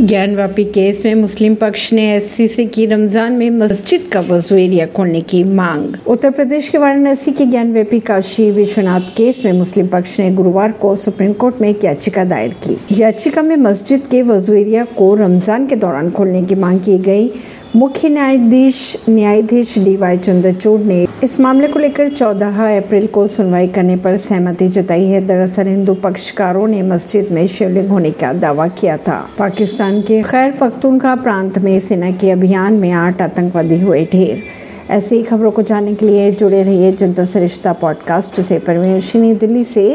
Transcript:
Gyanvapi case में मुस्लिम पक्ष ने एससी से की रमज़ान में मस्जिद का वज़ू एरिया खोलने की मांग। उत्तर प्रदेश के वाराणसी के ज्ञान व्यापी काशी विश्वनाथ केस में मुस्लिम पक्ष ने गुरुवार को सुप्रीम कोर्ट में एक याचिका दायर की। याचिका में मस्जिद के वज़ू एरिया को रमज़ान के दौरान खोलने की मांग की गई। मुख्य न्यायाधीश न्यायाधीश डी वाई चंद्रचूड़ ने इस मामले को लेकर 14 अप्रैल को सुनवाई करने पर सहमति जताई है। दरअसल हिंदू पक्षकारों ने मस्जिद में शिवलिंग होने का दावा किया था। पाकिस्तान के खैर पख्तूनखा प्रांत में सेना के अभियान में आठ आतंकवादी हुए ढेर। ऐसी खबरों को जानने के लिए जुड़े रहिए जनता सरिश्ता पॉडकास्ट से। परवीन दिल्ली से